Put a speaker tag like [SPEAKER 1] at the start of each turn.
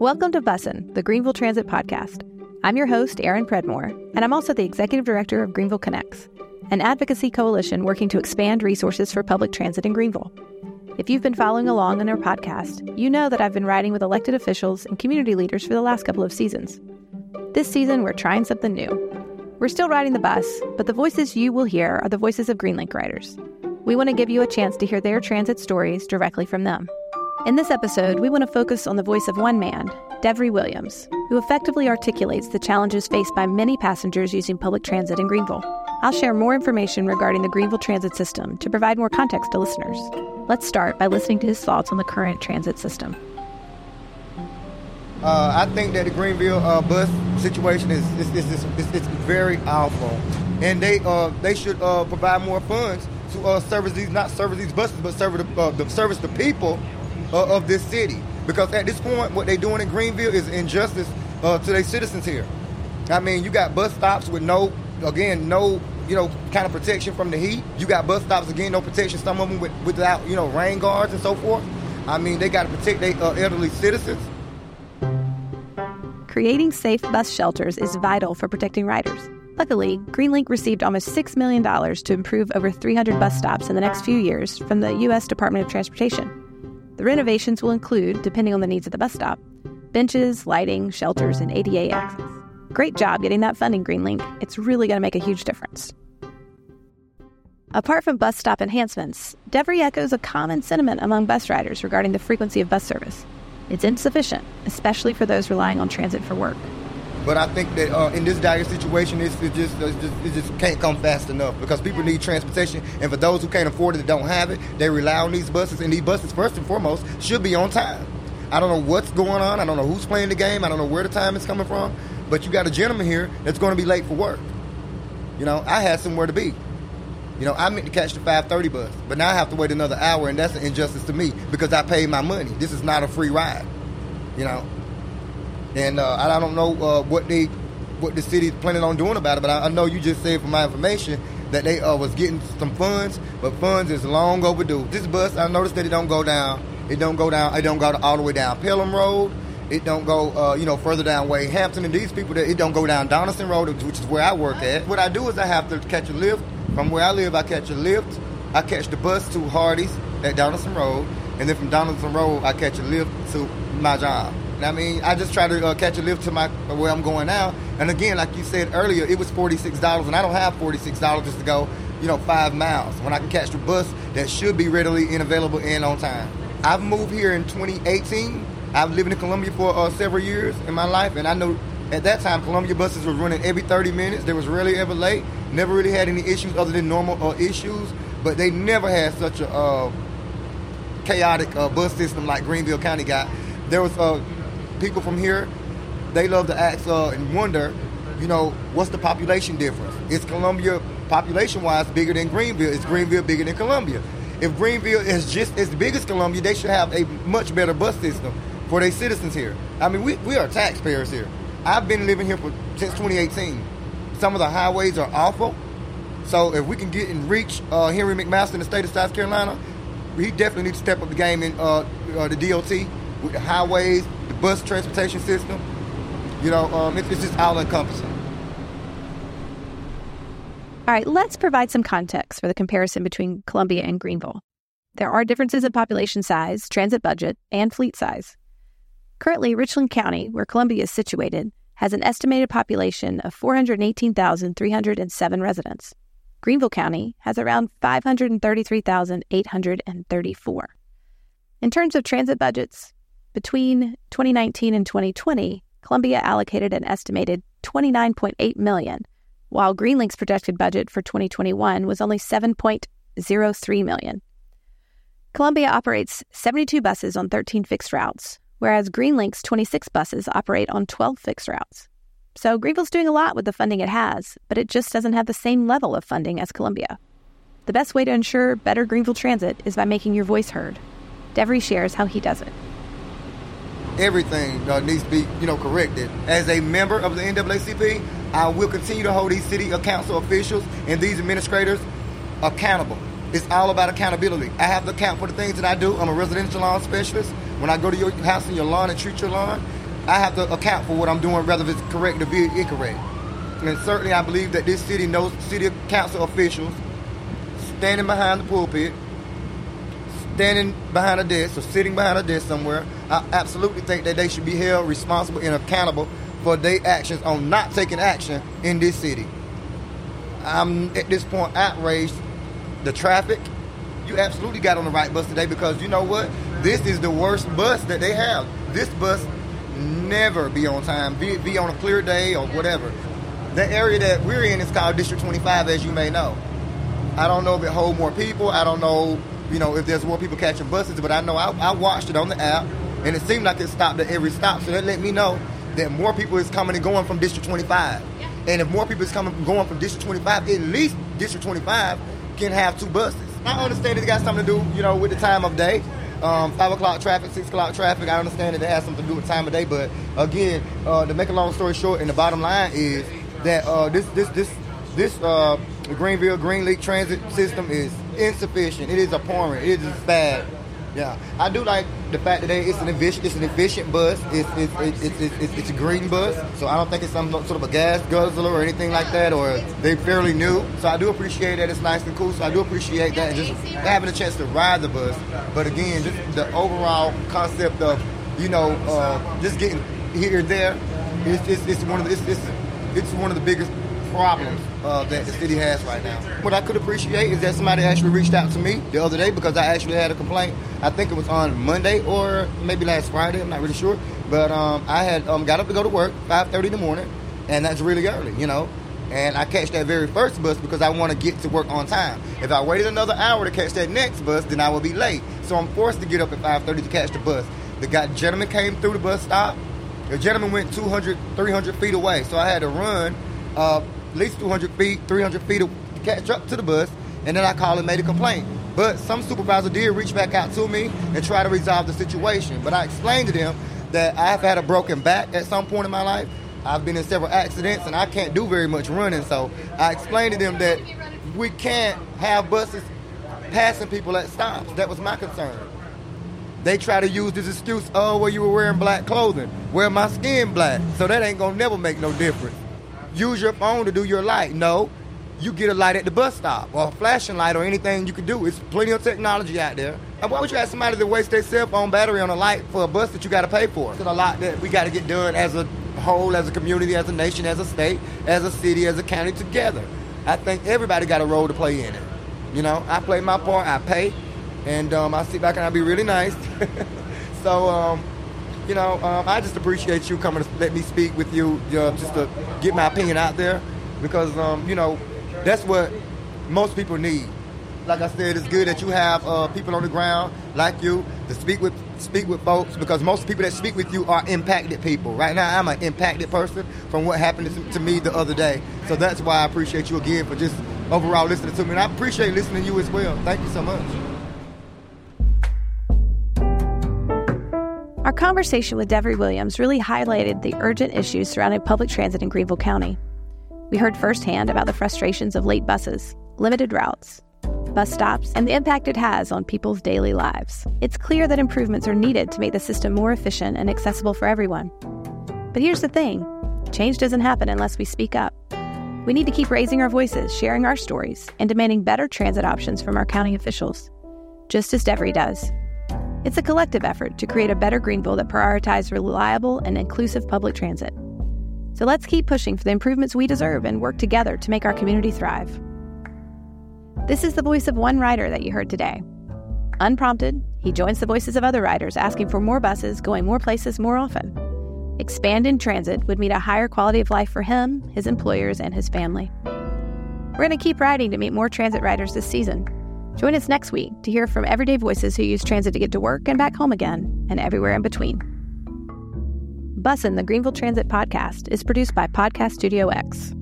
[SPEAKER 1] Welcome to Bussin', the Greenville Transit Podcast. I'm your host, Erin Predmore, and I'm also the Executive Director of Greenville Connects, an advocacy coalition working to expand resources for public transit in Greenville. If you've been following along on our podcast, you know that I've been riding with elected officials and community leaders for the last couple of seasons. This season, we're trying something new. We're still riding the bus, but the voices you will hear are the voices of Greenlink riders. We want to give you a chance to hear their transit stories directly from them. In this episode, we want to focus on the voice of one man, Devrie Williams, who effectively articulates the challenges faced by many passengers using public transit in Greenville. I'll share more information regarding the Greenville transit system to provide more context to listeners. Let's start by listening to his thoughts on the current transit system.
[SPEAKER 2] Uh, I think that the Greenville uh, bus situation is is, is, is, is, very awful, and they uh, they should uh, provide more funds to uh, service these not service these buses, but service the, uh, the service the people uh, of this city. Because at this point, what they're doing in Greenville is injustice uh, to their citizens here. I mean, you got bus stops with no, again, no, you know, kind of protection from the heat. You got bus stops again, no protection. Some of them with, without, you know, rain guards and so forth. I mean, they got to protect their uh, elderly citizens.
[SPEAKER 1] Creating safe bus shelters is vital for protecting riders. Luckily, Greenlink received almost $6 million to improve over 300 bus stops in the next few years from the U.S. Department of Transportation. The renovations will include, depending on the needs of the bus stop, benches, lighting, shelters, and ADA access. Great job getting that funding, Greenlink. It's really going to make a huge difference. Apart from bus stop enhancements, Devrie echoes a common sentiment among bus riders regarding the frequency of bus service. It's insufficient, especially for those relying on transit for work.
[SPEAKER 2] But I think that uh, in this dire situation, it's, it just, just it just can't come fast enough because people need transportation, and for those who can't afford it, don't have it, they rely on these buses, and these buses, first and foremost, should be on time. I don't know what's going on. I don't know who's playing the game. I don't know where the time is coming from. But you got a gentleman here that's going to be late for work. You know, I had somewhere to be. You know, I meant to catch the 5:30 bus, but now I have to wait another hour, and that's an injustice to me because I paid my money. This is not a free ride. You know, and uh, I don't know uh, what they, what the city's planning on doing about it. But I, I know you just said from my information that they uh, was getting some funds, but funds is long overdue. This bus, I noticed that it don't go down. It don't go down. It don't go all the way down Pelham Road. It don't go, uh, you know, further down Wade Hampton. And these people, that it don't go down Donaldson Road, which is where I work at. What I do is I have to catch a lift from where I live. I catch a lift. I catch the bus to Hardee's at Donaldson Road, and then from Donaldson Road, I catch a lift to my job. I mean, I just try to uh, catch a lift to my where I'm going now. And again, like you said earlier, it was forty six dollars, and I don't have forty six dollars just to go, you know, five miles when I can catch the bus that should be readily and available and on time. I've moved here in 2018. I've lived in Columbia for uh, several years in my life, and I know at that time Columbia buses were running every 30 minutes. They was rarely ever late. Never really had any issues other than normal uh, issues, but they never had such a uh, chaotic uh, bus system like Greenville County got. There was uh, people from here, they love to ask uh, and wonder, you know, what's the population difference? Is Columbia population-wise bigger than Greenville? Is Greenville bigger than Columbia? If Greenville is just as big as Columbia, they should have a much better bus system for their citizens here. I mean, we, we are taxpayers here. I've been living here for since 2018. Some of the highways are awful. So if we can get and reach uh, Henry McMaster in the state of South Carolina, he definitely needs to step up the game in uh, uh, the DOT with the highways, bus transportation system. You know, um, it's, it's just all encompassing.
[SPEAKER 1] All right, let's provide some context for the comparison between Columbia and Greenville. There are differences in population size, transit budget, and fleet size. Currently, Richland County, where Columbia is situated, has an estimated population of 418,307 residents. Greenville County has around 533,834. In terms of transit budgets, between 2019 and 2020, Columbia allocated an estimated 29.8 million, while Greenlink's projected budget for 2021 was only 7.03 million. Columbia operates 72 buses on 13 fixed routes, whereas Greenlink's 26 buses operate on 12 fixed routes. So Greenville's doing a lot with the funding it has, but it just doesn't have the same level of funding as Columbia. The best way to ensure better Greenville transit is by making your voice heard. Devrie shares how he does it.
[SPEAKER 2] Everything uh, needs to be, you know, corrected. As a member of the NAACP, I will continue to hold these city council officials and these administrators accountable. It's all about accountability. I have to account for the things that I do. I'm a residential lawn specialist. When I go to your house and your lawn and treat your lawn, I have to account for what I'm doing, whether it's correct or incorrect. And certainly, I believe that this city knows city council officials standing behind the pulpit, standing behind a desk or sitting behind a desk somewhere. I absolutely think that they should be held responsible and accountable for their actions on not taking action in this city. I'm at this point outraged. The traffic, you absolutely got on the right bus today because you know what? This is the worst bus that they have. This bus never be on time, be, be on a clear day or whatever. The area that we're in is called District 25, as you may know. I don't know if it hold more people. I don't know, you know, if there's more people catching buses, but I know I, I watched it on the app, and it seemed like it stopped at every stop. So that let me know that more people is coming and going from District 25. And if more people is coming going from District 25, at least District 25 can have two buses. I understand it got something to do, you know, with the time of day. Um, five o'clock traffic, six o'clock traffic. I understand that it has something to do with time of day, but again, uh, to make a long story short, and the bottom line is that uh, this this this this uh, Greenville Greenlink Transit system is insufficient. It is abhorrent. It is bad. Yeah, I do like the fact that it's an efficient, it's an efficient bus. It's it's, it's, it's, it's, it's a green bus, so I don't think it's some sort of a gas guzzler or anything like that. Or they fairly new, so I do appreciate that it's nice and cool. So I do appreciate that, and just having a chance to ride the bus. But again, just the overall concept of you know uh, just getting here there, it's, it's, it's one of the, it's, it's, it's one of the biggest problems uh, that the city has right now. What I could appreciate is that somebody actually reached out to me the other day because I actually had a complaint. I think it was on Monday or maybe last Friday. I'm not really sure, but um, I had um, got up to go to work 5:30 in the morning, and that's really early, you know. And I catch that very first bus because I want to get to work on time. If I waited another hour to catch that next bus, then I would be late. So I'm forced to get up at 5:30 to catch the bus. The guy gentleman came through the bus stop. The gentleman went 200, 300 feet away, so I had to run uh, at least 200 feet, 300 feet to catch up to the bus, and then I called and made a complaint. But some supervisor did reach back out to me and try to resolve the situation. But I explained to them that I've had a broken back at some point in my life. I've been in several accidents and I can't do very much running. So I explained to them that we can't have buses passing people at stops. That was my concern. They try to use this excuse, oh, well, you were wearing black clothing. Well, my skin black. So that ain't gonna never make no difference use your phone to do your light. No, you get a light at the bus stop or a flashing light or anything you can do. It's plenty of technology out there. And why would you ask somebody to waste their cell phone battery on a light for a bus that you got to pay for? It's a lot that we got to get done as a whole, as a community, as a nation, as a state, as a city, as a county together. I think everybody got a role to play in it. You know, I play my part, I pay, and um, I sit back and I be really nice. so, um, you know, um, I just appreciate you coming to let me speak with you, just to get my opinion out there, because um, you know, that's what most people need. Like I said, it's good that you have uh, people on the ground like you to speak with speak with folks because most people that speak with you are impacted people. Right now, I'm an impacted person from what happened to me the other day. So that's why I appreciate you again for just overall listening to me, and I appreciate listening to you as well. Thank you so much.
[SPEAKER 1] Our conversation with Devrie Williams really highlighted the urgent issues surrounding public transit in Greenville County. We heard firsthand about the frustrations of late buses, limited routes, bus stops, and the impact it has on people's daily lives. It's clear that improvements are needed to make the system more efficient and accessible for everyone. But here's the thing change doesn't happen unless we speak up. We need to keep raising our voices, sharing our stories, and demanding better transit options from our county officials, just as Devrie does. It's a collective effort to create a better Greenville that prioritizes reliable and inclusive public transit. So let's keep pushing for the improvements we deserve and work together to make our community thrive. This is the voice of one rider that you heard today. Unprompted, he joins the voices of other riders asking for more buses going more places more often. Expanding transit would mean a higher quality of life for him, his employers, and his family. We're going to keep riding to meet more transit riders this season Join us next week to hear from everyday voices who use transit to get to work and back home again, and everywhere in between. Bussin', the Greenville Transit Podcast, is produced by Podcast Studio X.